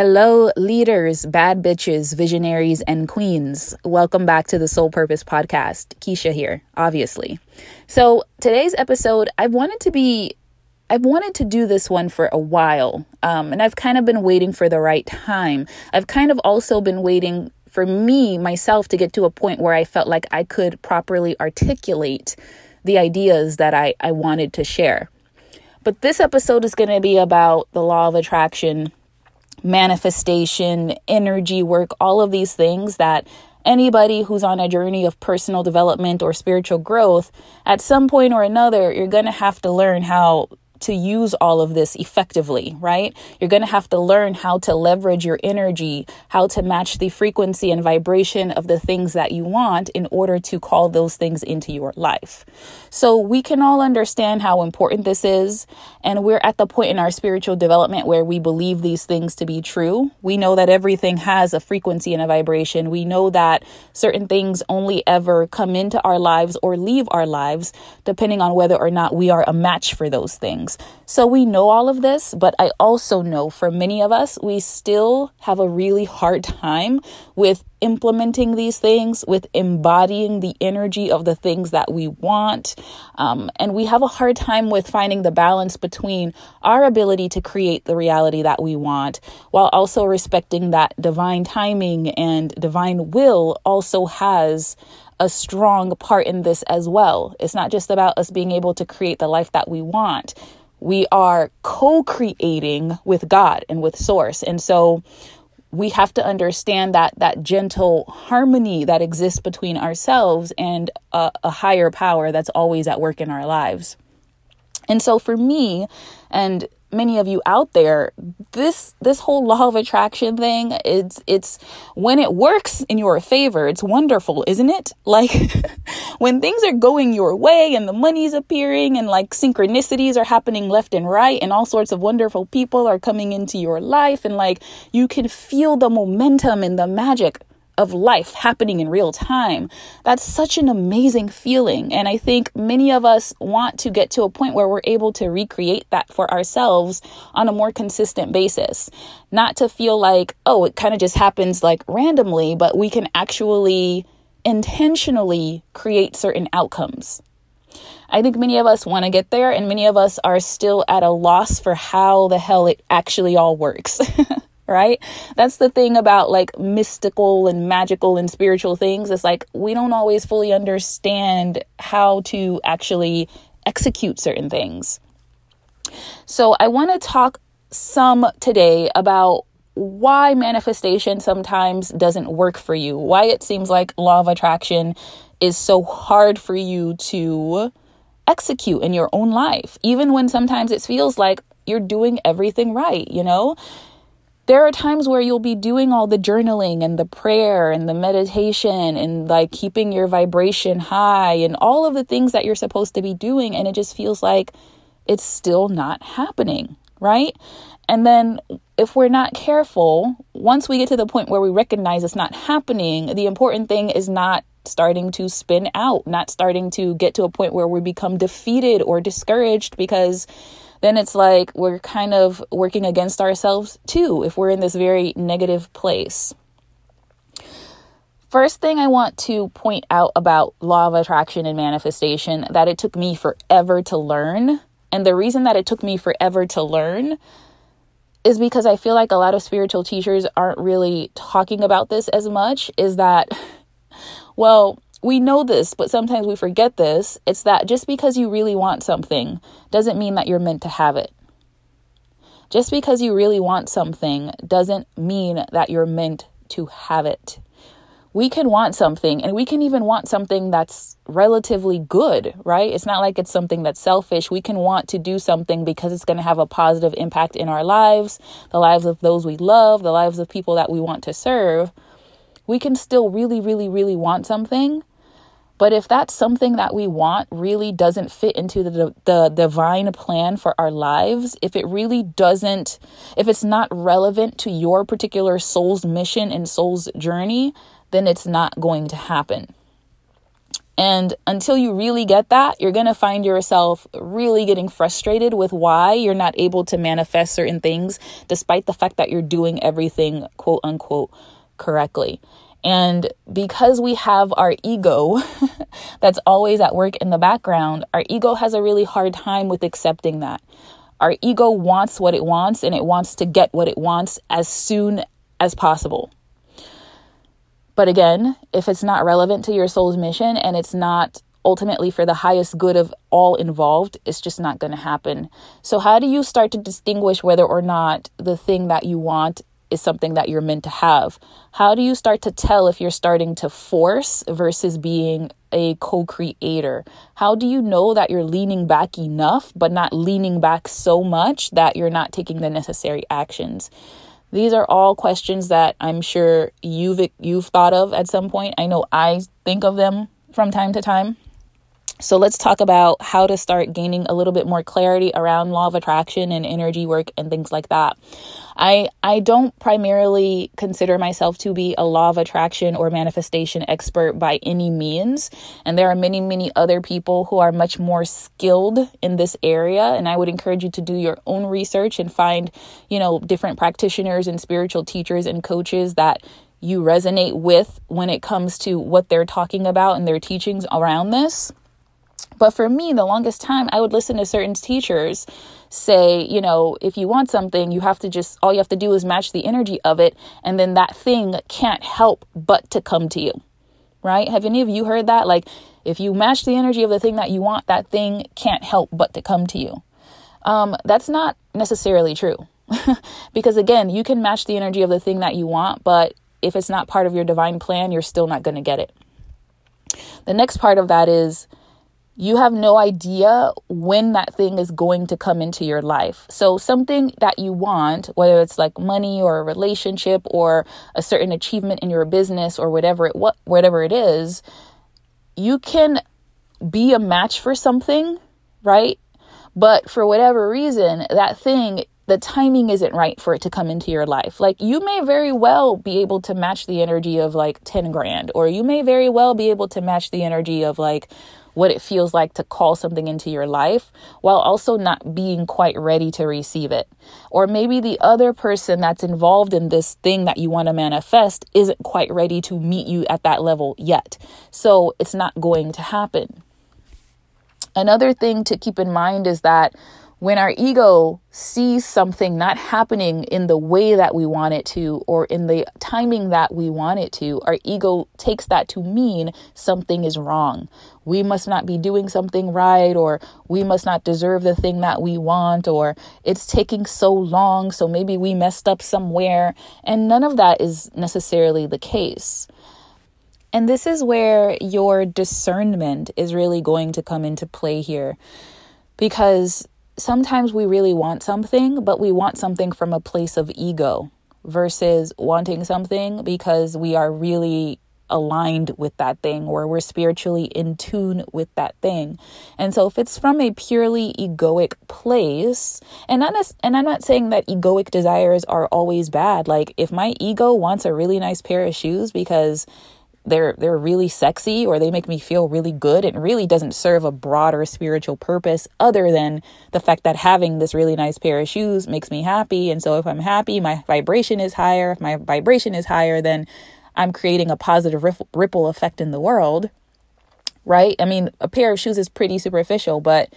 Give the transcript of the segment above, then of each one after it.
Hello, leaders, bad bitches, visionaries, and queens. Welcome back to the Soul Purpose Podcast. Keisha here, obviously. So, today's episode, I wanted to be, I've wanted to do this one for a while, um, and I've kind of been waiting for the right time. I've kind of also been waiting for me, myself, to get to a point where I felt like I could properly articulate the ideas that I, I wanted to share. But this episode is going to be about the law of attraction manifestation, energy work, all of these things that anybody who's on a journey of personal development or spiritual growth, at some point or another, you're going to have to learn how to use all of this effectively, right? You're going to have to learn how to leverage your energy, how to match the frequency and vibration of the things that you want in order to call those things into your life. So we can all understand how important this is. And we're at the point in our spiritual development where we believe these things to be true. We know that everything has a frequency and a vibration. We know that certain things only ever come into our lives or leave our lives, depending on whether or not we are a match for those things So we know all of this, but I also know for many of us, we still have a really hard time with implementing these things, with embodying the energy of the things that we want. Um, and we have a hard time with finding the balance between our ability to create the reality that we want while also respecting that divine timing and divine will also has a strong part in this as well. It's not just about us being able to create the life that we want we are co creating with God and with Source. And so we have to understand that that gentle harmony that exists between ourselves and a, a, higher power that's always at work in our lives. And so for me, and many of you out there this this whole law of attraction thing it's it's when it works in your favor it's wonderful isn't it? Like when things are going your way and the money's appearing and like synchronicities are happening left and right and all sorts of wonderful people are coming into your life and like you can feel the momentum and the magic of life happening in real time. That's such an amazing feeling. And I think many of us want to get to a point where we're able to recreate that for ourselves on a more consistent basis. Not to feel like, oh, it kind of just happens like randomly, but we can actually intentionally create certain outcomes. I think many of us want to get there, and many of us are still at a loss for how the hell it actually all works. right? That's the thing about like mystical and magical and spiritual things. It's like we don't always fully understand how to actually execute certain things. So, I want to talk some today about why manifestation sometimes doesn't work for you, why it seems like law of attraction is so hard for you to execute in your own life, even when sometimes it feels like you're doing everything right, you know? There are times where you'll be doing all the journaling and the prayer and the meditation and like keeping your vibration high and all of the things that you're supposed to be doing. And it just feels like it's still not happening, right? And then if we're not careful, once we get to the point where we recognize it's not happening, the important thing is not starting to spin out, not starting to get to a point where we become defeated or discouraged because then it's like we're kind of working against ourselves too if we're in this very negative place. First thing I want to point out about law of attraction and manifestation that it took me forever to learn. And the reason that it took me forever to learn is because I feel like a lot of spiritual teachers aren't really talking about this as much is that well, we know this, but sometimes we forget this. It's that just because you really want something doesn't mean that you're meant to have it. Just because you really want something doesn't mean that you're meant to have it. We can want something and we can even want something that's relatively good, right? It's not like it's something that's selfish. We can want to do something because it's going to have a positive impact in our lives, the lives of those we love, the lives of people that we want to serve. We can still really, really, really want something but if that's something that we want really doesn't fit into the, the divine plan for our lives, if it really doesn't, if it's not relevant to your particular soul's mission and soul's journey, then it's not going to happen. And until you really get that, you're going to find yourself really getting frustrated with why you're not able to manifest certain things, despite the fact that you're doing everything, quote unquote, correctly. And because we have our ego that's always at work in the background, our ego has a really hard time with accepting that. Our ego wants what it wants and it wants to get what it wants as soon as possible. But again, if it's not relevant to your soul's mission and it's not ultimately for the highest good of all involved, it's just not going to happen. So, how do you start to distinguish whether or not the thing that you want is something that you're meant to have? How do you start to tell if you're starting to force versus being a co creator? How do you know that you're leaning back enough, but not leaning back so much that you're not taking the necessary actions? These are all questions that I'm sure you've you've thought of at some point. I know I think of them from time to time. So let's talk about how to start gaining a little bit more clarity around law of attraction and energy work and things like that. I I don't primarily consider myself to be a law of attraction or manifestation expert by any means, and there are many many other people who are much more skilled in this area and I would encourage you to do your own research and find, you know, different practitioners and spiritual teachers and coaches that you resonate with when it comes to what they're talking about and their teachings around this. But for me, the longest time, I would listen to certain teachers say, you know, if you want something, you have to just, all you have to do is match the energy of it. And then that thing can't help but to come to you. Right? Have any of you heard that? Like, if you match the energy of the thing that you want, that thing can't help but to come to you. Um, that's not necessarily true. because again, you can match the energy of the thing that you want, but if it's not part of your divine plan, you're still not going to get it. The next part of that is you have no idea when that thing is going to come into your life. So, something that you want, whether it's like money or a relationship or a certain achievement in your business or whatever it what whatever it is, you can be a match for something, right? But for whatever reason, that thing the timing isn't right for it to come into your life. Like you may very well be able to match the energy of like 10 grand, or you may very well be able to match the energy of like what it feels like to call something into your life while also not being quite ready to receive it. Or maybe the other person that's involved in this thing that you want to manifest isn't quite ready to meet you at that level yet. So it's not going to happen. Another thing to keep in mind is that when our ego sees something not happening in the way that we want it to or in the timing that we want it to, our ego takes that to mean something is wrong. We must not be doing something right, or we must not deserve the thing that we want, or it's taking so long, so maybe we messed up somewhere. And none of that is necessarily the case. And this is where your discernment is really going to come into play here. Because sometimes we really want something, but we want something from a place of ego versus wanting something because we are really aligned with that thing or we're spiritually in tune with that thing. And so if it's from a purely egoic place, and not and I'm not saying that egoic desires are always bad. Like if my ego wants a really nice pair of shoes because they're they're really sexy or they make me feel really good it really doesn't serve a broader spiritual purpose other than the fact that having this really nice pair of shoes makes me happy. And so if i'm happy my vibration is higher. If my vibration is higher then i'm creating a positive ripple effect in the world right? I mean a pair of shoes is pretty superficial but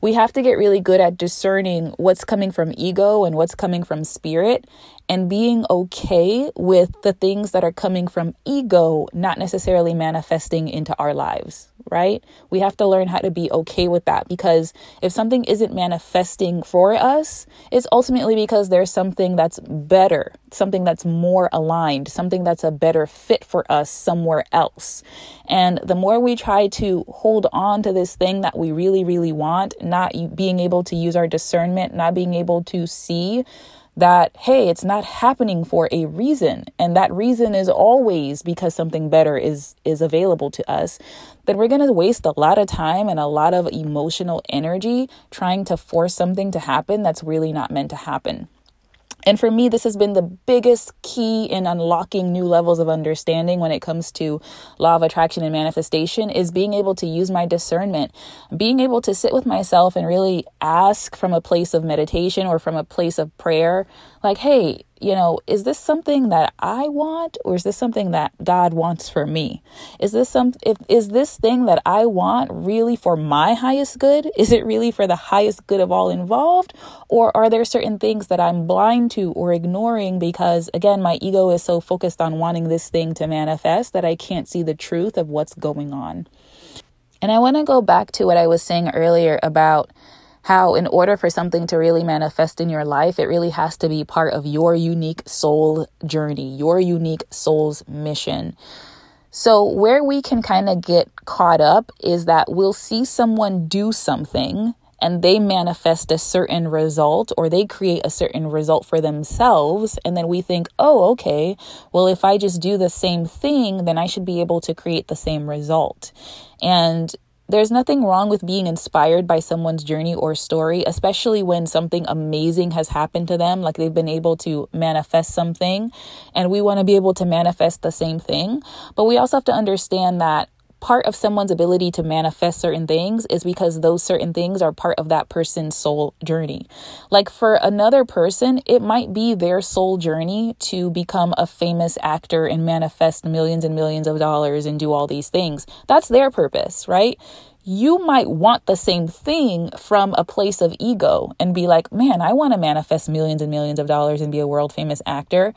we have to get really good at discerning what's coming from ego and what's coming from spirit and being okay with the things that are coming from ego not necessarily manifesting into our lives, right? We have to learn how to be okay with that because if something isn't manifesting for us, it's ultimately because there's something that's better, something that's more aligned, something that's a better fit for us somewhere else. And the more we try to hold on to this thing that we really, really want, not being able to use our discernment, not being able to see that, hey, it's not happening for a reason. And that reason is always because something better is, is available to us. Then we're going to waste a lot of time and a lot of emotional energy trying to force something to happen that's really not meant to happen. And for me, this has been the biggest key in unlocking new levels of understanding when it comes to law of attraction and manifestation is being able to use my discernment, being able to sit with myself and really ask from a place of meditation or from a place of prayer, like, hey, you know, is this something that I want or is this something that God wants for me? Is this some if is this thing that I want really for my highest good? Is it really for the highest good of all involved? Or are there certain things that I'm blind to or ignoring because again, my ego is so focused on wanting this thing to manifest that I can't see the truth of what's going on. And I want to go back to what I was saying earlier about how, in order for something to really manifest in your life, it really has to be part of your unique soul journey, your unique soul's mission. So, where we can kind of get caught up is that we'll see someone do something and they manifest a certain result or they create a certain result for themselves. And then we think, oh, okay, well, if I just do the same thing, then I should be able to create the same result. And there's nothing wrong with being inspired by someone's journey or story, especially when something amazing has happened to them, like they've been able to manifest something, and we want to be able to manifest the same thing. But we also have to understand that part of someone's ability to manifest certain things is because those certain things are part of that person's soul journey. Like for another person, it might be their soul journey to become a famous actor and manifest millions and millions of dollars and do all these things. That's their purpose, right? you might want the same thing from a place of ego and be like, man, I want to manifest millions and millions of dollars and be a world famous actor.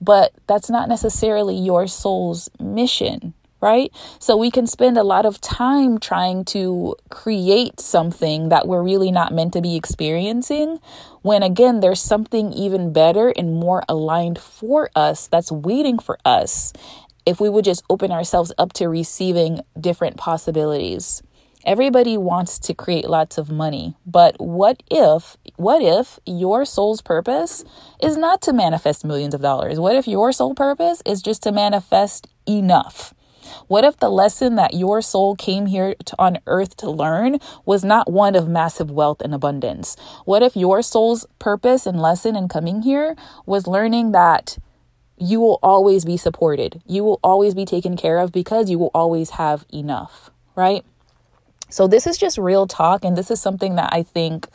But that's not necessarily your soul's mission, right? So we can spend a lot of time trying to create something that we're really not meant to be experiencing when again there's something even better and more aligned for us that's waiting for us if we would just open ourselves up to receiving different possibilities. Everybody wants to create lots of money, but what if what if your soul's purpose is not to manifest millions of dollars? What if your soul purpose is just to manifest enough? What if the lesson that your soul came here to, on earth to learn was not one of massive wealth and abundance? What if your soul's purpose and lesson in coming here was learning that you will always be supported, you will always be taken care of because you will always have enough, right? So, this is just real talk, and this is something that I think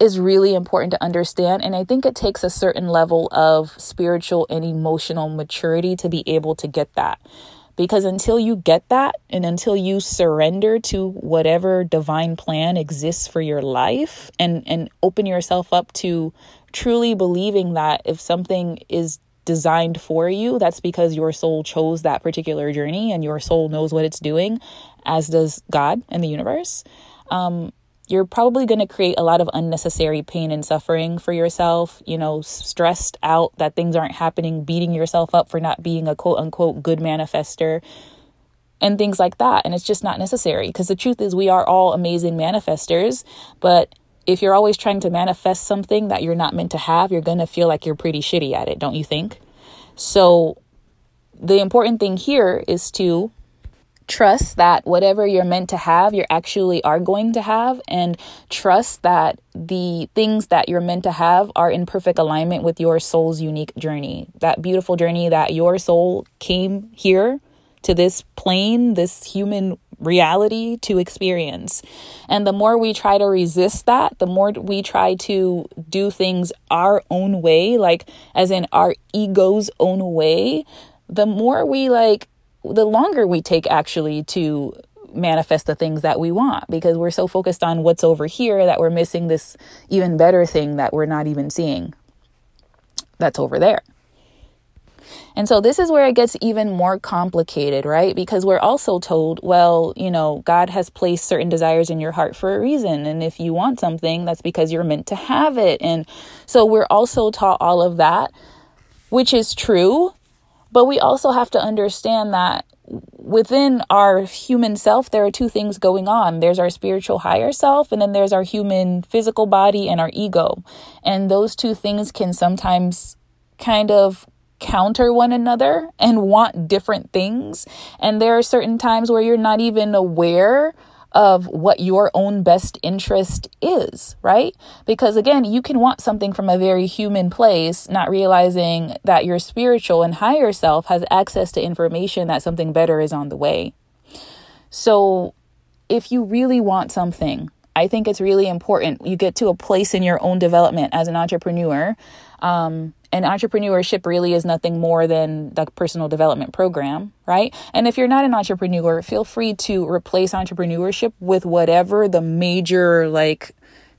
is really important to understand. And I think it takes a certain level of spiritual and emotional maturity to be able to get that. Because until you get that and until you surrender to whatever divine plan exists for your life and, and open yourself up to truly believing that if something is designed for you, that's because your soul chose that particular journey and your soul knows what it's doing, as does God and the universe. Um, you're probably going to create a lot of unnecessary pain and suffering for yourself, you know, stressed out that things aren't happening, beating yourself up for not being a quote unquote good manifester, and things like that. And it's just not necessary because the truth is, we are all amazing manifestors. But if you're always trying to manifest something that you're not meant to have, you're going to feel like you're pretty shitty at it, don't you think? So, the important thing here is to trust that whatever you're meant to have, you actually are going to have, and trust that the things that you're meant to have are in perfect alignment with your soul's unique journey. That beautiful journey that your soul came here to this plane, this human reality to experience. And the more we try to resist that, the more we try to do things our own way, like as in our ego's own way, the more we like the longer we take actually to manifest the things that we want because we're so focused on what's over here that we're missing this even better thing that we're not even seeing that's over there. And so this is where it gets even more complicated, right? Because we're also told, well, you know, God has placed certain desires in your heart for a reason. And if you want something, that's because you're meant to have it. And so we're also taught all of that, which is true. But we also have to understand that within our human self, there are two things going on there's our spiritual higher self, and then there's our human physical body and our ego. And those two things can sometimes kind of counter one another and want different things. And there are certain times where you're not even aware of what your own best interest is, right? Because again, you can want something from a very human place, not realizing that your spiritual and higher self has access to information that something better is on the way. So, if you really want something, I think it's really important you get to a place in your own development as an entrepreneur. Um, and entrepreneurship really is nothing more than the personal development program, right? And if you're not an entrepreneur, feel free to replace entrepreneurship with whatever the major, like,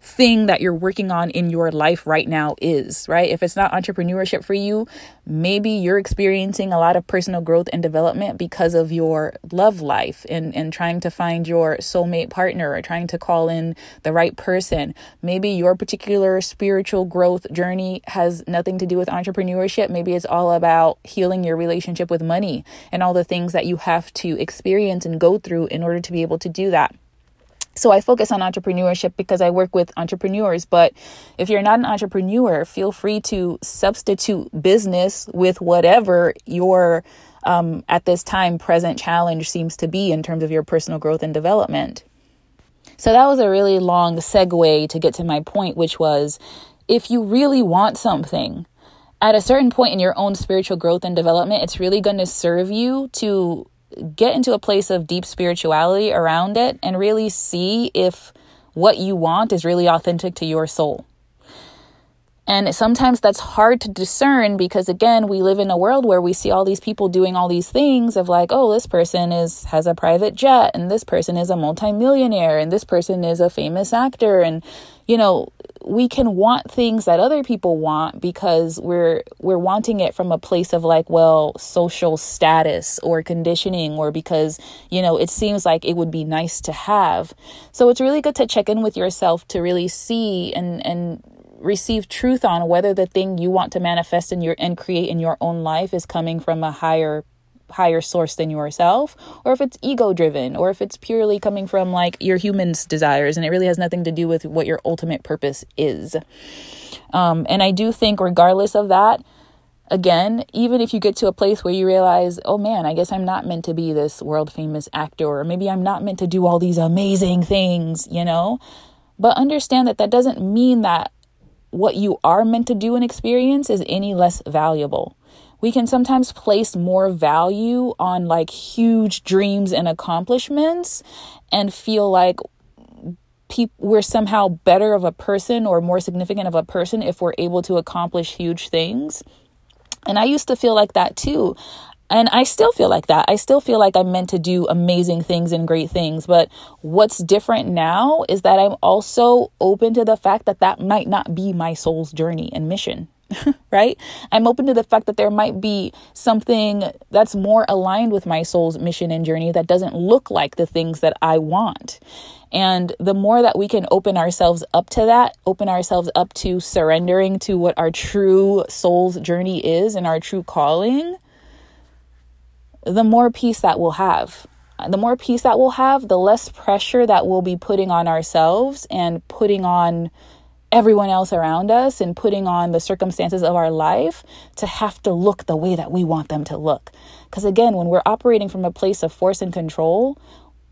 thing that you're working on in your life right now is, right? If it's not entrepreneurship for you, maybe you're experiencing a lot of personal growth and development because of your love life and, and trying to find your soulmate partner or trying to call in the right person. Maybe your particular spiritual growth journey has nothing to do with entrepreneurship. Maybe it's all about healing your relationship with money and all the things that you have to experience and go through in order to be able to do that. So I focus on entrepreneurship because I work with entrepreneurs. But if you're not an entrepreneur, feel free to substitute business with whatever your um, at this time present challenge seems to be in terms of your personal growth and development. So that was a really long segue to get to my point, which was if you really want something, at a certain point in your own spiritual growth and development, it's really going to serve you to get into a place of deep spirituality around it and really see if what you want is really authentic to your soul. And sometimes that's hard to discern because again, we live in a world where we see all these people doing all these things of like, oh, this person is has a private jet and this person is a multimillionaire and this person is a famous actor and you know, we can want things that other people want because we're we're wanting it from a place of like well social status or conditioning or because you know it seems like it would be nice to have. So it's really good to check in with yourself to really see and and receive truth on whether the thing you want to manifest in your and create in your own life is coming from a higher higher source than yourself or if it's ego driven or if it's purely coming from like your human's desires and it really has nothing to do with what your ultimate purpose is. Um, and i do think regardless of that again even if you get to a place where you realize oh man i guess i'm not meant to be this world famous actor or maybe i'm not meant to do all these amazing things you know? But understand that that doesn't mean that what you are meant to do and experience is any less valuable we can sometimes place more value on like huge dreams and accomplishments and feel like we're somehow better of a person or more significant of a person if we're able to accomplish huge things. And I used to feel like that too. And I still feel like that. I still feel like I'm meant to do amazing things and great things. But what's different now is that I'm also open to the fact that that might not be my soul's journey and mission. right? I'm open to the fact that there might be something that's more aligned with my soul's mission and journey that doesn't look like the things that I want. And the more that we can open ourselves up to that, open ourselves up to surrendering to what our true soul's journey is and our true calling, the more peace that we'll have. The more peace that we'll have, the less pressure that we'll be putting on ourselves and putting on everyone else around us and putting on the circumstances of our life to have to look the way that we want them to look. Because again, when we're operating from a place of force and control,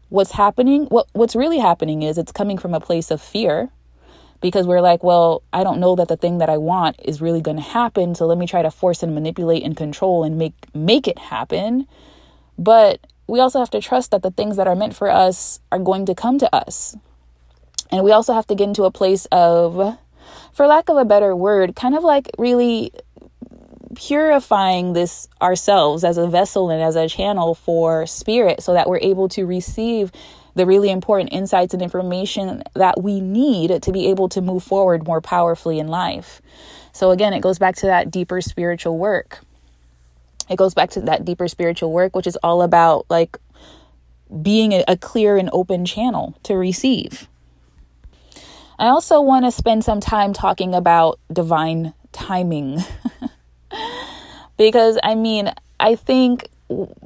what's happening, what what's really happening is it's coming from a place of fear because we're like, well, I don't know that the thing that I want is really going to happen, so let me try to force and manipulate and control and make make it happen. But we also have to trust that the things that are meant for us are going to come to us. And we also have to get into a place of, for lack of a better word, kind of like really purifying this ourselves as a vessel and as a channel for spirit so that we're able to receive the really important insights and information that we need to be able to move forward more powerfully in life. So, again, it goes back to that deeper spiritual work. It goes back to that deeper spiritual work, which is all about like being a, clear and open channel to receive. I also want to spend some time talking about divine timing. because, I mean, I think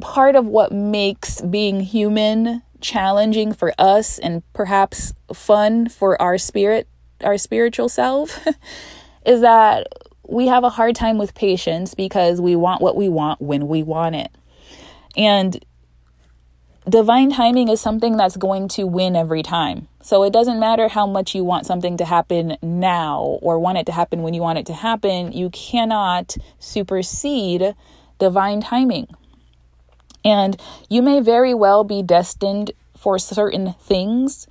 part of what makes being human challenging for us and perhaps fun for our spirit, our spiritual self, is that we have a hard time with patience because we want what we want when we want it. And divine timing is something that's going to win every time. So it doesn't matter how much you want something to happen now or want it to happen when you want it to happen, you cannot supersede divine timing. And you may very well be destined for certain things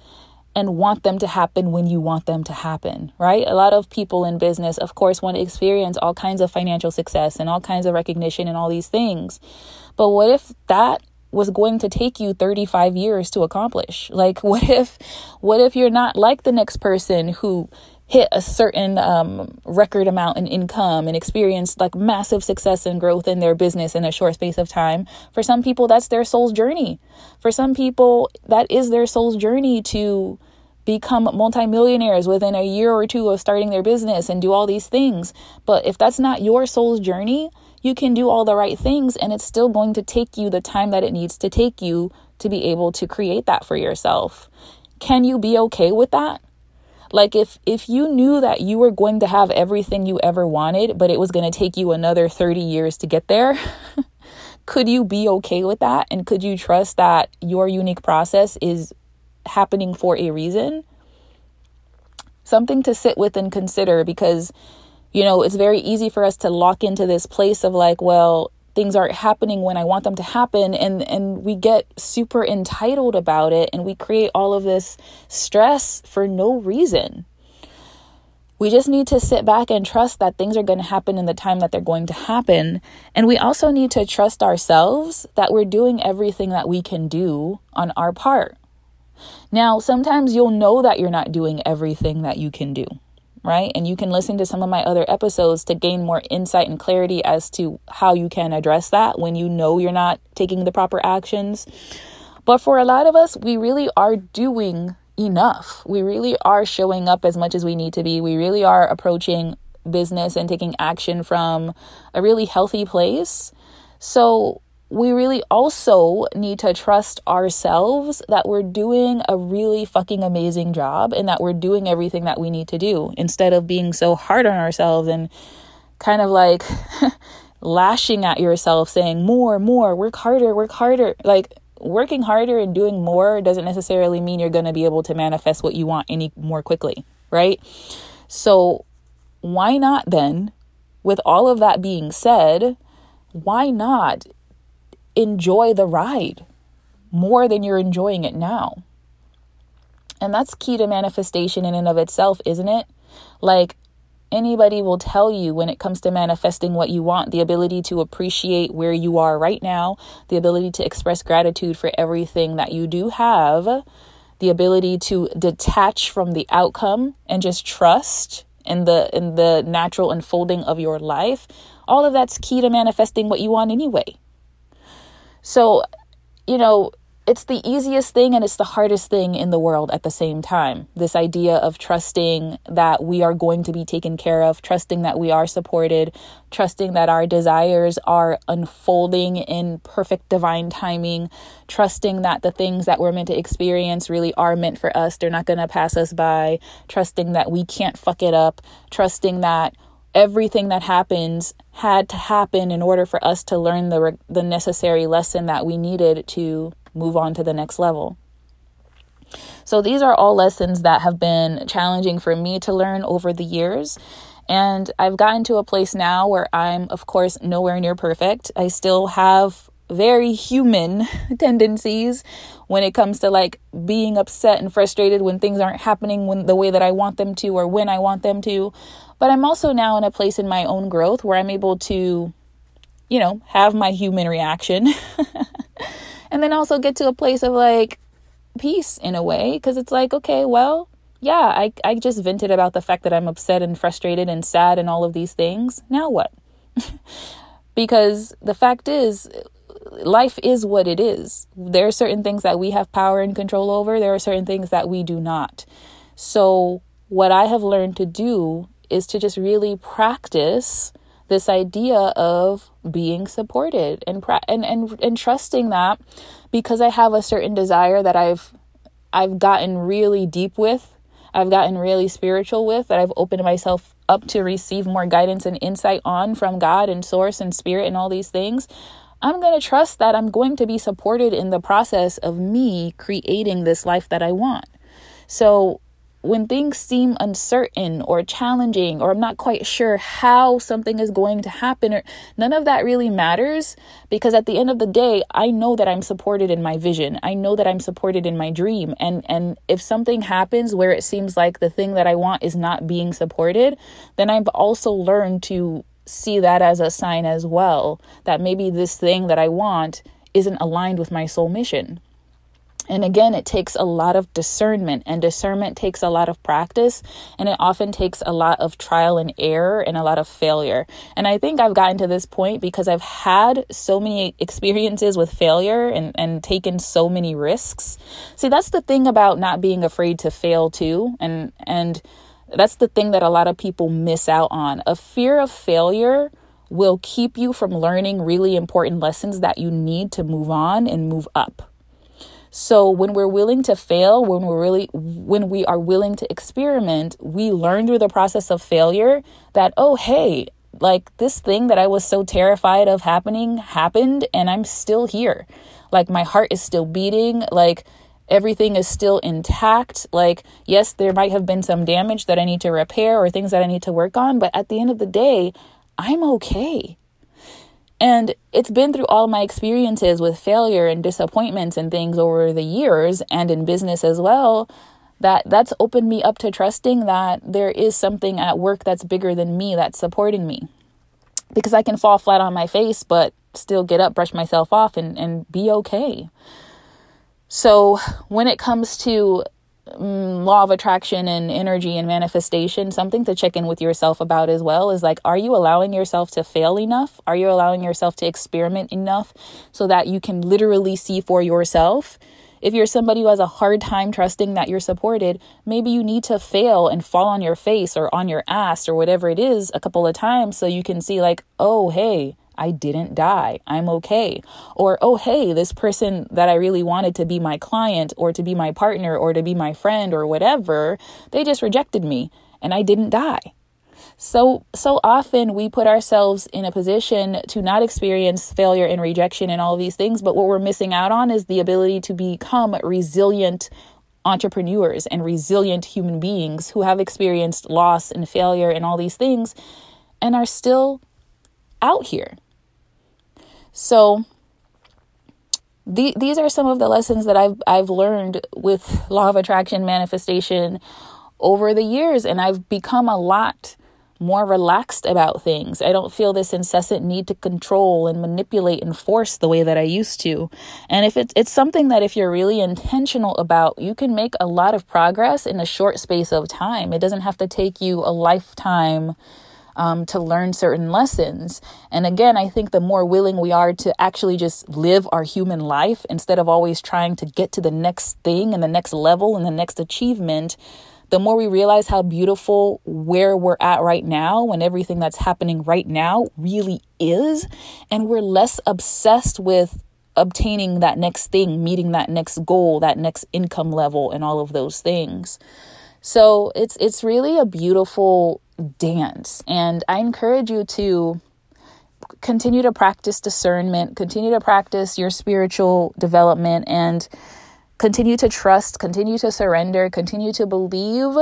and want them to happen when you want them to happen, right? A lot of people in business, of course, want to experience all kinds of financial success and all kinds of recognition and all these things. But what if that was going to take you 35 years to accomplish? Like what if what if you're not like the next person who hit a certain um, record amount in income and experienced like massive success and growth in their business in a short space of time. For some people, that's their soul's journey. For some people, that is their soul's journey to become multimillionaires within a year or two of starting their business and do all these things. But if that's not your soul's journey, you can do all the right things and it's still going to take you the time that it needs to take you to be able to create that for yourself. Can you be okay with that? Like if if you knew that you were going to have everything you ever wanted, but it was going to take you another 30 years to get there, could you be okay with that and could you trust that your unique process is happening for a reason? Something to sit with and consider because you know, it's very easy for us to lock into this place of like, well, things aren't happening when I want them to happen and and we get super entitled about it and we create all of this stress for no reason. We just need to sit back and trust that things are going to happen in the time that they're going to happen. And we also need to trust ourselves that we're doing everything that we can do on our part. Now, sometimes you'll know that you're not doing everything that you can do right? And you can listen to some of my other episodes to gain more insight and clarity as to how you can address that when you know you're not taking the proper actions. But for a lot of us, we really are doing enough. We really are showing up as much as we need to be. We really are approaching business and taking action from a really healthy place. So, we really also need to trust ourselves that we're doing a really fucking amazing job and that we're doing everything that we need to do instead of being so hard on ourselves and kind of like lashing at yourself saying more, more, work harder, work harder. Like working harder and doing more doesn't necessarily mean you're going to be able to manifest what you want any more quickly, right? So, why not then, with all of that being said, why not enjoy the ride more than you're enjoying it now. And that's key to manifestation in and of itself, isn't it? Like anybody will tell you when it comes to manifesting what you want, the ability to appreciate where you are right now, the ability to express gratitude for everything that you do have, the ability to detach from the outcome and just trust in the in the natural unfolding of your life. All of that's key to manifesting what you want anyway. So, you know, it's the easiest thing and it's the hardest thing in the world at the same time. This idea of trusting that we are going to be taken care of, trusting that we are supported, trusting that our desires are unfolding in perfect divine timing, trusting that the things that we're meant to experience really are meant for us. They're not going to pass us by, trusting that we can't fuck it up, trusting that everything that happens had to happen in order for us to learn the the necessary lesson that we needed to move on to the next level. So these are all lessons that have been challenging for me to learn over the years. And I've gotten to a place now where I'm, of course, nowhere near perfect. I still have very human tendencies when it comes to like being upset and frustrated when things aren't happening when the way that I want them to or when I want them to. But I'm also now in a place in my own growth where I'm able to, you know, have my human reaction and then also get to a place of like peace in a way because it's like, okay, well, yeah, I, I just vented about the fact that I'm upset and frustrated and sad and all of these things. Now what? because the fact is, life is what it is. There are certain things that we have power and control over, there are certain things that we do not. So, what I have learned to do is to just really practice this idea of being supported and and and and trusting that because I have a certain desire that I've I've gotten really deep with, I've gotten really spiritual with, that I've opened myself up to receive more guidance and insight on from God and source and spirit and all these things. I'm going to trust that I'm going to be supported in the process of me creating this life that I want. So when things seem uncertain or challenging or I'm not quite sure how something is going to happen or none of that really matters because at the end of the day I know that I'm supported in my vision. I know that I'm supported in my dream and and if something happens where it seems like the thing that I want is not being supported, then I've also learned to see that as a sign as well that maybe this thing that I want isn't aligned with my soul mission. And again, it takes a lot of discernment, and discernment takes a lot of practice, and it often takes a lot of trial and error and a lot of failure. And I think I've gotten to this point because I've had so many experiences with failure and, and taken so many risks. See, that's the thing about not being afraid to fail too. And and that's the thing that a lot of people miss out on. A fear of failure will keep you from learning really important lessons that you need to move on and move up. So when we're willing to fail, when we're really when we are willing to experiment, we learn through the process of failure that oh hey, like this thing that I was so terrified of happening happened and I'm still here. Like my heart is still beating, like everything is still intact. Like, yes, there might have been some damage that I need to repair or things that I need to work on, but at the end of the day, I'm okay. And it's been through all my experiences with failure and disappointments and things over the years and in business as well that that's opened me up to trusting that there is something at work that's bigger than me that's supporting me. Because I can fall flat on my face but still get up, brush myself off and and be okay. So, when it comes to Mm, law of attraction and energy and manifestation, something to check in with yourself about as well is like, are you allowing yourself to fail enough? Are you allowing yourself to experiment enough so that you can literally see for yourself? If you're somebody who has a hard time trusting that you're supported, maybe you need to fail and fall on your face or on your ass or whatever it is a couple of times so you can see, like, oh, hey, I didn't die. I'm okay. Or, oh, hey, this person that I really wanted to be my client or to be my partner or to be my friend or whatever, they just rejected me and I didn't die. So, so often we put ourselves in a position to not experience failure and rejection and all these things, but what we're missing out on is the ability to become resilient entrepreneurs and resilient human beings who have experienced loss and failure and all these things and are still out here. So the, these are some of the lessons that I've I've learned with law of attraction manifestation over the years and I've become a lot more relaxed about things. I don't feel this incessant need to control and manipulate and force the way that I used to. And if it's it's something that if you're really intentional about, you can make a lot of progress in a short space of time. It doesn't have to take you a lifetime um, to learn certain lessons. And again, I think the more willing we are to actually just live our human life instead of always trying to get to the next thing and the next level and the next achievement, the more we realize how beautiful where we're at right now and everything that's happening right now really is. And we're less obsessed with obtaining that next thing, meeting that next goal, that next income level, and all of those things. So it's it's really a beautiful dance. And I encourage you to continue to practice discernment, continue to practice your spiritual development, and continue to trust, continue to surrender, continue to believe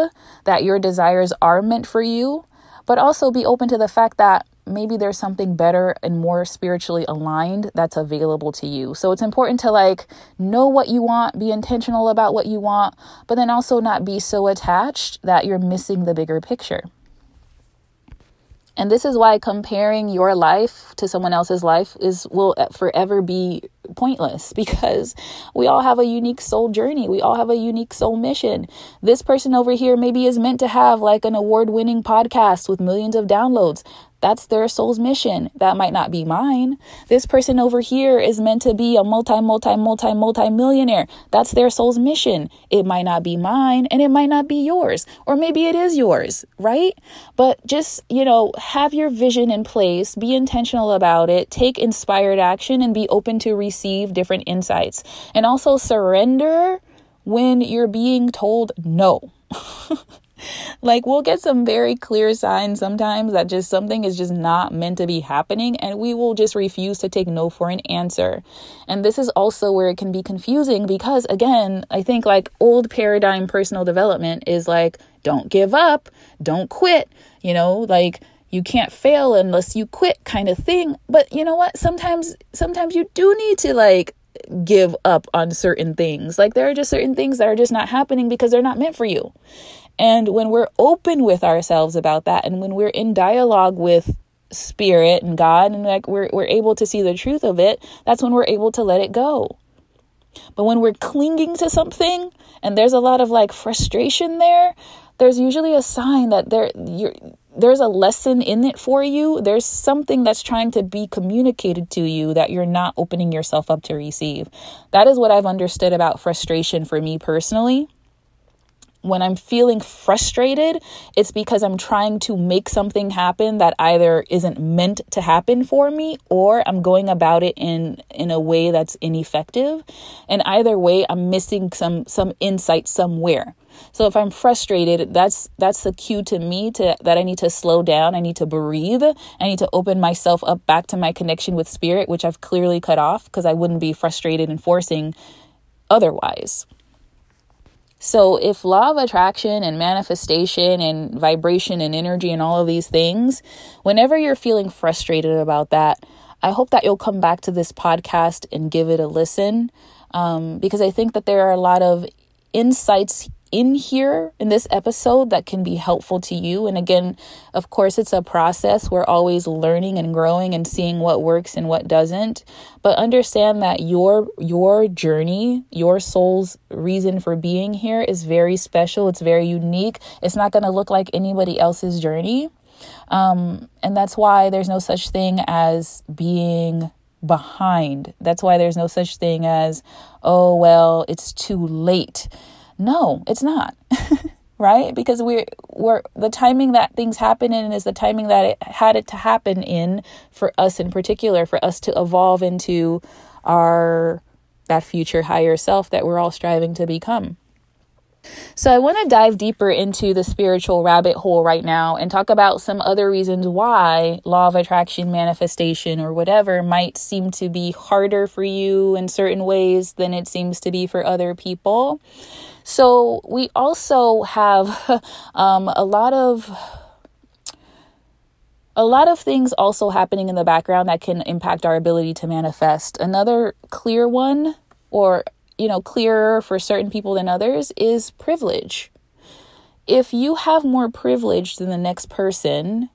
that your desires are meant for you, but also be open to the fact that maybe there's something better and more spiritually aligned that's available to you. So it's important to like know what you want, be intentional about what you want, but then also not be so attached that you're missing the bigger picture. And this is why comparing your life to someone else's life is will forever be pointless because we all have a unique soul journey. We all have a unique soul mission. This person over here maybe is meant to have like an award-winning podcast with millions of downloads. That's their soul's mission. That might not be mine. This person over here is meant to be a multi, multi, multi, multi millionaire. That's their soul's mission. It might not be mine and it might not be yours. Or maybe it is yours, right? But just, you know, have your vision in place, be intentional about it, take inspired action, and be open to receive different insights. And also surrender when you're being told no. like we'll get some very clear signs sometimes that just something is just not meant to be happening and we will just refuse to take no for an answer. And this is also where it can be confusing because again, I think like old paradigm personal development is like don't give up, don't quit, you know, like you can't fail unless you quit kind of thing. But you know what? Sometimes sometimes you do need to like give up on certain things. Like there are just certain things that are just not happening because they're not meant for you. And when we're open with ourselves about that and when we're in dialogue with spirit and God and like we're we're able to see the truth of it, that's when we're able to let it go. But when we're clinging to something and there's a lot of like frustration there, there's usually a sign that there you're there's a lesson in it for you. There's something that's trying to be communicated to you that you're not opening yourself up to receive. That is what I've understood about frustration for me personally when I'm feeling frustrated, it's because I'm trying to make something happen that either isn't meant to happen for me or I'm going about it in in a way that's ineffective. And either way, I'm missing some some insight somewhere. So if I'm frustrated, that's that's the cue to me to that I need to slow down, I need to breathe, I need to open myself up back to my connection with spirit, which I've clearly cut off because I wouldn't be frustrated and forcing otherwise. So, if law of attraction and manifestation and vibration and energy and all of these things, whenever you're feeling frustrated about that, I hope that you'll come back to this podcast and give it a listen um, because I think that there are a lot of insights in here in this episode that can be helpful to you. And again, of course, it's a process. We're always learning and growing and seeing what works and what doesn't. But understand that your your journey, your soul's reason for being here is very special. It's very unique. It's not going to look like anybody else's journey. Um, and that's why there's no such thing as being behind. That's why there's no such thing as, oh, well, it's too late. No, it's not. right? Because we're we're the timing that things happen in is the timing that it had it to happen in for us in particular, for us to evolve into our that future higher self that we're all striving to become. So, I want to dive deeper into the spiritual rabbit hole right now and talk about some other reasons why law of attraction, manifestation, or whatever might seem to be harder for you in certain ways than it seems to be for other people. So we also have um, a lot of a lot of things also happening in the background that can impact our ability to manifest. Another clear one, or you know, clearer for certain people than others, is privilege. If you have more privilege than the next person,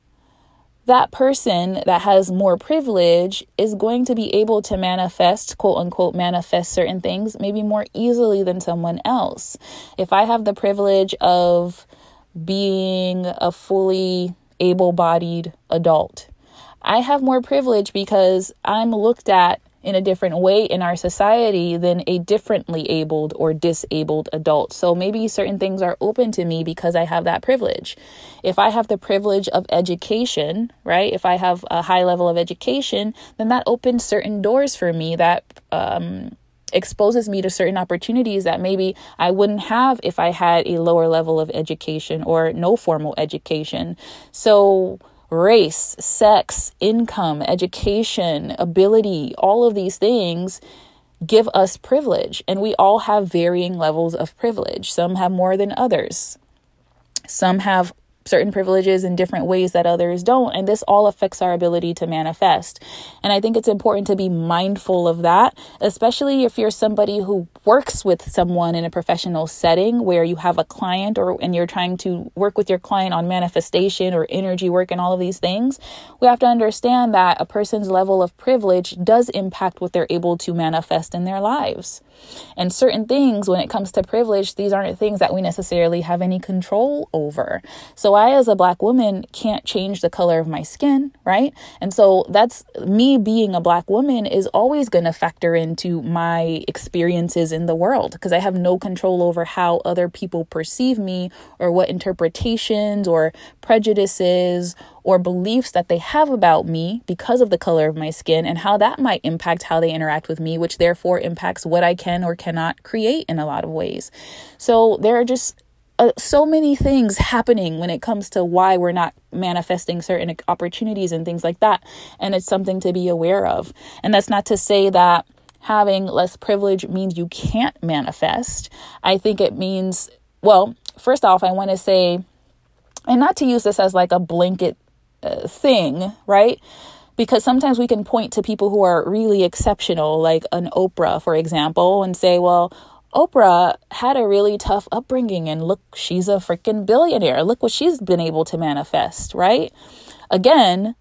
that person that has more privilege is going to be able to manifest, quote unquote, manifest certain things maybe more easily than someone else. If I have the privilege of being a fully able bodied adult, I have more privilege because I'm looked at in a different way in our society than a differently abled or disabled adult. So maybe certain things are open to me because I have that privilege. If I have the privilege of education, right? If I have a high level of education, then that opens certain doors for me that um, exposes me to certain opportunities that maybe I wouldn't have if I had a lower level of education or no formal education. So race, sex, income, education, ability, all of these things give us privilege. And we all have varying levels of privilege. Some have more than others. Some have certain privileges in different ways that others don't. And this all affects our ability to manifest. And I think it's important to be mindful of that, especially if you're somebody who works with someone in a professional setting where you have a client or and you're trying to work with your client on manifestation or energy work and all of these things. We have to understand that a person's level of privilege does impact what they're able to manifest in their lives. And certain things, when it comes to privilege, these aren't things that we necessarily have any control over. So, I, as a black woman, can't change the color of my skin, right? And so, that's me being a black woman is always going to factor into my experiences in the world because I have no control over how other people perceive me or what interpretations or prejudices or beliefs that they have about me because of the color of my skin and how that might impact how they interact with me, which therefore impacts what I can or cannot create in a lot of ways. So there are just uh, so many things happening when it comes to why we're not manifesting certain opportunities and things like that. And it's something to be aware of. And that's not to say that having less privilege means you can't manifest. I think it means, well, first off, I want to say, and not to use this as like a blanket uh, thing, right? Because sometimes we can point to people who are really exceptional, like an Oprah, for example, and say, well, Oprah had a really tough upbringing, and look, she's a freaking billionaire. Look what she's been able to manifest, right? Again,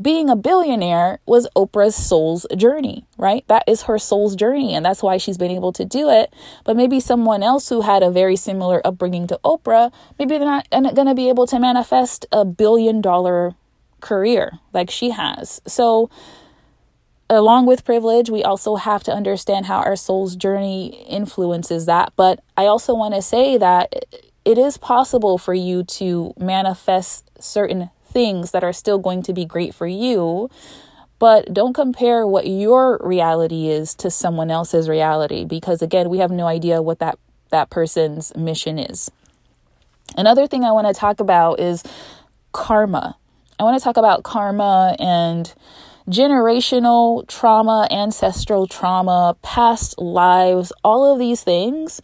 being a billionaire was Oprah's soul's journey, right? That is her soul's journey, and that's why she's been able to do it. But maybe someone else who had a very similar upbringing to Oprah, maybe they're not going to be able to manifest a billion dollar career like she has. So, along with privilege, we also have to understand how our soul's journey influences that. But I also want to say that it is possible for you to manifest certain things that are still going to be great for you. But don't compare what your reality is to someone else's reality because again, we have no idea what that that person's mission is. Another thing I want to talk about is karma. I want to talk about karma and generational trauma, ancestral trauma, past lives, all of these things.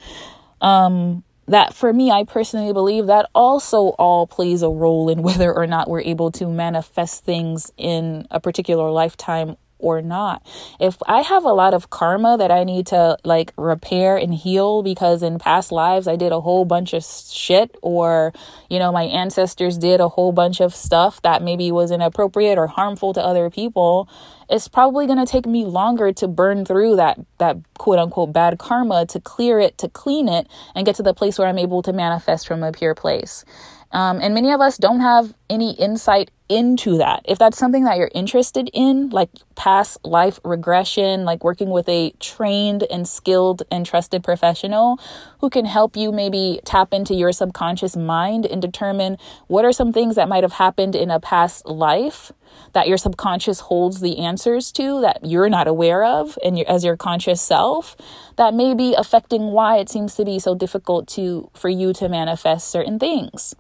Um, that for me, I personally believe that also all plays a role in whether or not we're able to manifest things in a particular lifetime or not. If I have a lot of karma that I need to like repair and heal because in past lives I did a whole bunch of shit or you know my ancestors did a whole bunch of stuff that maybe was inappropriate or harmful to other people, it's probably going to take me longer to burn through that that quote unquote bad karma to clear it, to clean it and get to the place where I'm able to manifest from a pure place. Um, and many of us don't have any insight into that. If that's something that you're interested in, like past life regression, like working with a trained and skilled and trusted professional who can help you maybe tap into your subconscious mind and determine what are some things that might have happened in a past life that your subconscious holds the answers to that you're not aware of and as your conscious self that may be affecting why it seems to be so difficult to for you to manifest certain things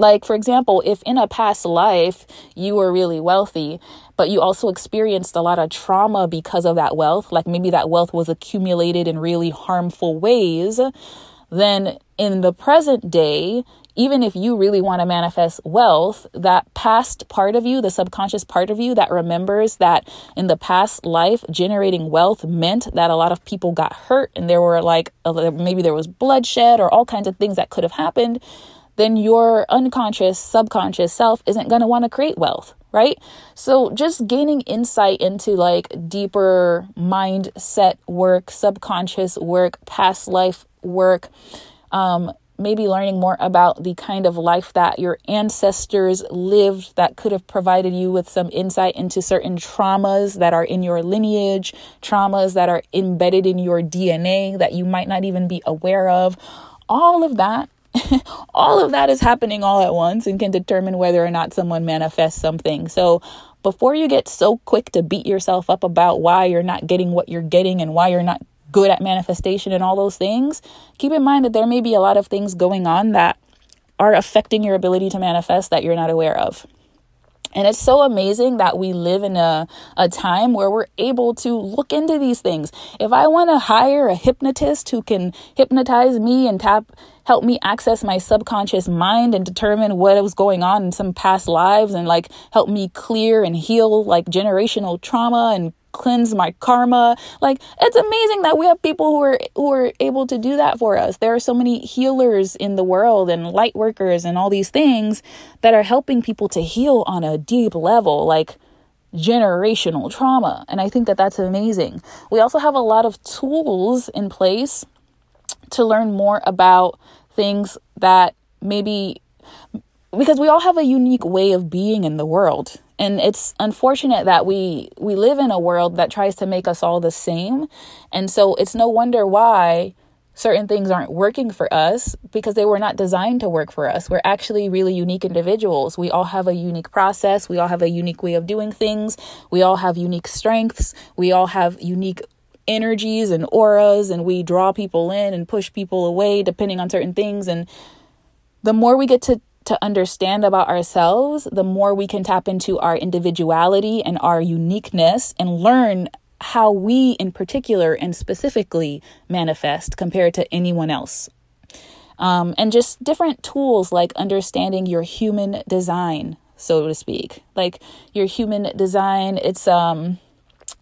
like, for example, if in a past life you were really wealthy, but you also experienced a lot of trauma because of that wealth, like maybe that wealth was accumulated in really harmful ways, then in the present day, even if you really want to manifest wealth, that past part of you, the subconscious part of you that remembers that in the past life, generating wealth meant that a lot of people got hurt and there were like, uh, maybe there was bloodshed or all kinds of things that could have happened then your unconscious, subconscious self isn't going to want to create wealth, right? So just gaining insight into like deeper mindset work, subconscious work, past life work, um, maybe learning more about the kind of life that your ancestors lived that could have provided you with some insight into certain traumas that are in your lineage, traumas that are embedded in your DNA that you might not even be aware of. All of that all of that is happening all at once and can determine whether or not someone manifests something. So, before you get so quick to beat yourself up about why you're not getting what you're getting and why you're not good at manifestation and all those things, keep in mind that there may be a lot of things going on that are affecting your ability to manifest that you're not aware of. And it's so amazing that we live in a, a time where we're able to look into these things. If I want to hire a hypnotist who can hypnotize me and tap help me access my subconscious mind and determine what was going on in some past lives and like help me clear and heal like generational trauma and cleanse my karma. Like it's amazing that we have people who are who are able to do that for us. There are so many healers in the world and light workers and all these things that are helping people to heal on a deep level like generational trauma. And I think that that's amazing. We also have a lot of tools in place to learn more about things that maybe because we all have a unique way of being in the world. And it's unfortunate that we we live in a world that tries to make us all the same. And so it's no wonder why certain things aren't working for us because they were not designed to work for us. We're actually really unique individuals. We all have a unique process. We all have a unique way of doing things. We all have unique strengths. We all have unique energies and auras and we draw people in and push people away depending on certain things and the more we get to to understand about ourselves, the more we can tap into our individuality and our uniqueness and learn how we, in particular and specifically, manifest compared to anyone else. Um, and just different tools like understanding your human design, so to speak. Like your human design, it's um,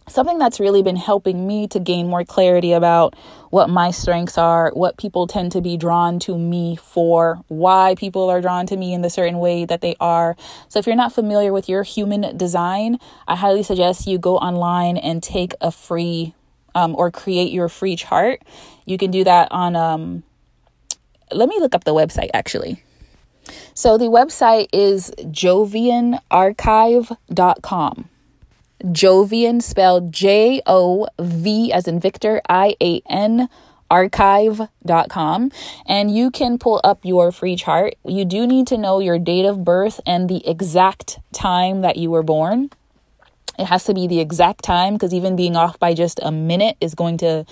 something that's really been helping me to gain more clarity about what my strengths are, what people tend to be drawn to me for, why people are drawn to me in the certain way that they are. So if you're not familiar with your human design, I highly suggest you go online and take a free um, or create your free chart. You can do that on um, let me look up the website actually. So the website is jovianarchive.com. Jovian spelled J O V as in Victor I A N archive.com and you can pull up your free chart. You do need to know your date of birth and the exact time that you were born. It has to be the exact time because even being off by just a minute is going to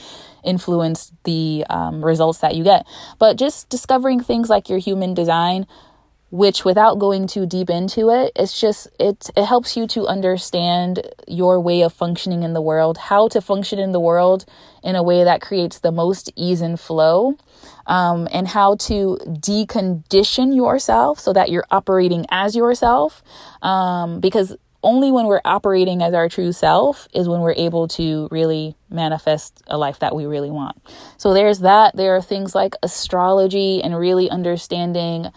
influence the um, results that you get. But just discovering things like your human design, which without going too deep into it it's just it it helps you to understand your way of functioning in the world how to function in the world in a way that creates the most ease and flow um, and how to decondition yourself so that you're operating as yourself um, because only when we're operating as our true self is when we're able to really manifest a life that we really want. So there's that. There are things like astrology and really understanding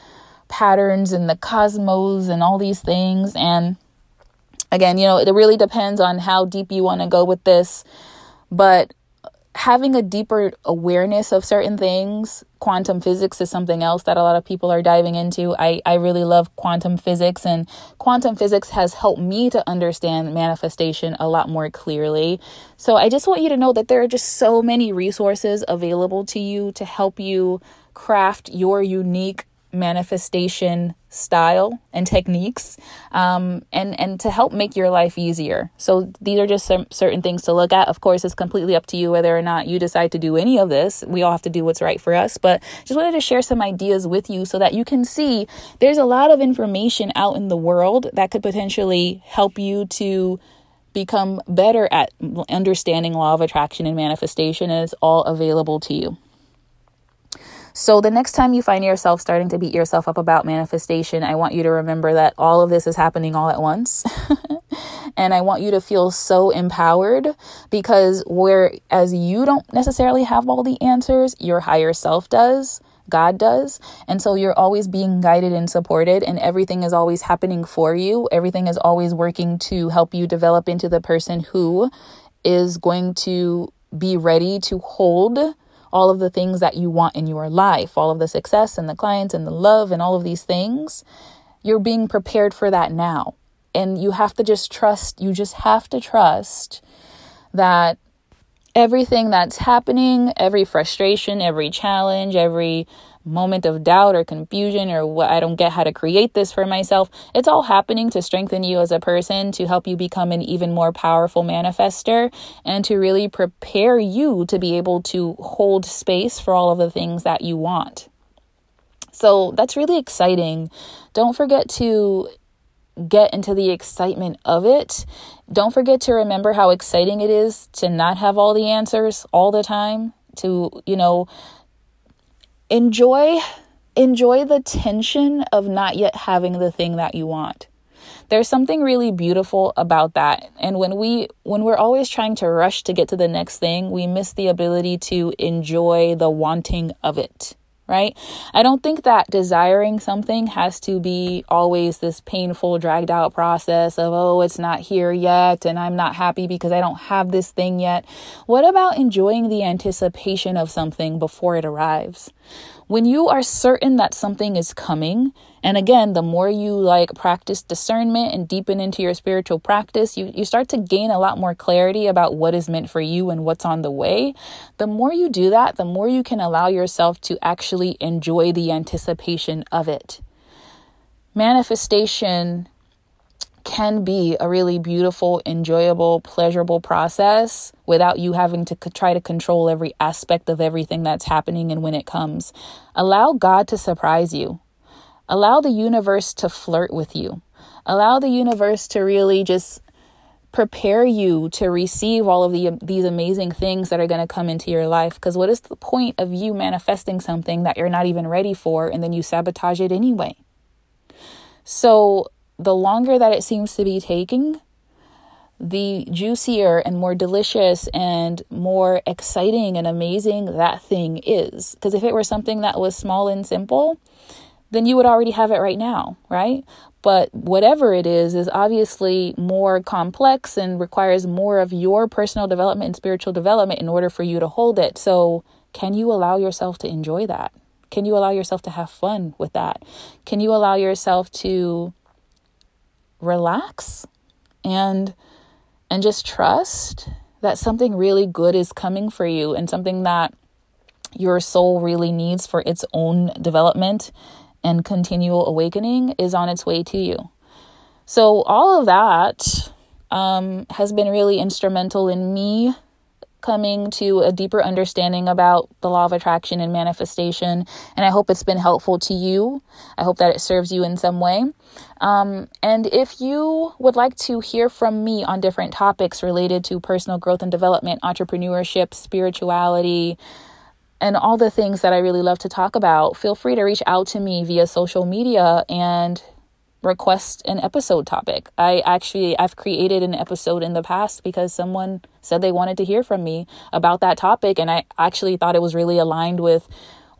patterns and the cosmos and all these things. And again, you know, it really depends on how deep you want to go with this. But having a deeper awareness of certain things, quantum physics is something else that a lot of people are diving into. I, I really love quantum physics, and quantum physics has helped me to understand manifestation a lot more clearly. So I just want you to know that there are just so many resources available to you to help you craft your unique manifestation style and techniques um, and and to help make your life easier. So these are just some certain things to look at. Of course it's completely up to you whether or not you decide to do any of this. We all have to do what's right for us but just wanted to share some ideas with you so that you can see there's a lot of information out in the world that could potentially help you to become better at understanding law of attraction and manifestation and it's all available to you so, the next time you find yourself starting to beat yourself up about manifestation, I want you to remember that all of this is happening all at once. and I want you to feel so empowered because whereas you don't necessarily have all the answers, your higher self does. God does. And so you're always being guided and supported, and everything is always happening for you. Everything is always working to help you develop into the person who is going to be ready to hold all of the things that you want in your life, all of the success and the clients and the love and all of these things, you're being prepared for that now. And you have to just trust, you just have to trust that everything that's happening, every frustration, every challenge, every moment of doubt or confusion or what I don't get how to create this for myself. It's all happening to strengthen you as a person, to help you become an even more powerful manifester, and to really prepare you to be able to hold space for all of the things that you want. So that's really exciting. Don't forget to get into the excitement of it. Don't forget to remember how exciting it is to not have all the answers all the time, to, you know, enjoy enjoy the tension of not yet having the thing that you want. There's something really beautiful about that. And when we when we're always trying to rush to get to the next thing we miss the ability to enjoy the wanting of it right? I don't think that desiring something has to be always this painful, dragged out process of, oh, it's not here yet and I'm not happy because I don't have this thing yet. What about enjoying the anticipation of something before it arrives? When you are certain that something is coming, and again, the more you like practice discernment and deepen into your spiritual practice, you, you start to gain a lot more clarity about what is meant for you and what's on the way. The more you do that, the more you can allow yourself to actually enjoy the anticipation of it. Manifestation can be a really beautiful, enjoyable, pleasurable process without you having to try to control every aspect of everything that's happening and when it comes. Allow God to surprise you. Allow the universe to flirt with you. Allow the universe to really just prepare you to receive all of the these amazing things that are going to come into your life. Because what is the point of you manifesting something that you're not even ready for and then you sabotage it anyway? So the longer that it seems to be taking the juicier and more delicious and more exciting and amazing that thing is. Because if it were something that was small and simple then you would already have it right now, right? But whatever it is, is obviously more complex and requires more of your personal development and spiritual development in order for you to hold it. So, can you allow yourself to enjoy that? Can you allow yourself to have fun with that? Can you allow yourself to relax and and just trust that something really good is coming for you and something that your soul really needs for its own development and continual awakening is on its way to you. So, all of that um, has been really instrumental in me coming to a deeper understanding about the law of attraction and manifestation. And I hope it's been helpful to you. I hope that it serves you in some way. Um, and if you would like to hear from me on different topics related to personal growth and development, entrepreneurship, spirituality, and all the things that I really love to talk about, feel free to reach out to me via social media and request an episode topic. I actually I've created an episode in the past because someone said they wanted to hear from me about that topic and I actually thought it was really aligned with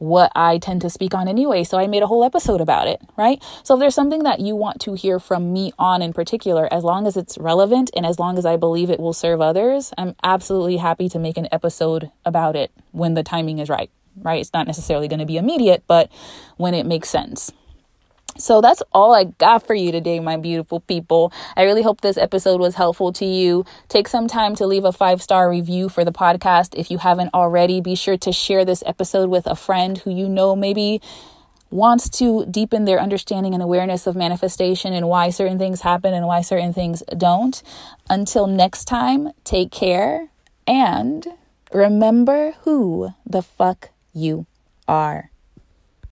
what I tend to speak on anyway. So I made a whole episode about it, right? So if there's something that you want to hear from me on in particular, as long as it's relevant and as long as I believe it will serve others, I'm absolutely happy to make an episode about it when the timing is right, right? It's not necessarily going to be immediate, but when it makes sense. So that's all I got for you today, my beautiful people. I really hope this episode was helpful to you. Take some time to leave a five star review for the podcast. If you haven't already, be sure to share this episode with a friend who you know maybe wants to deepen their understanding and awareness of manifestation and why certain things happen and why certain things don't. Until next time, take care and remember who the fuck you are.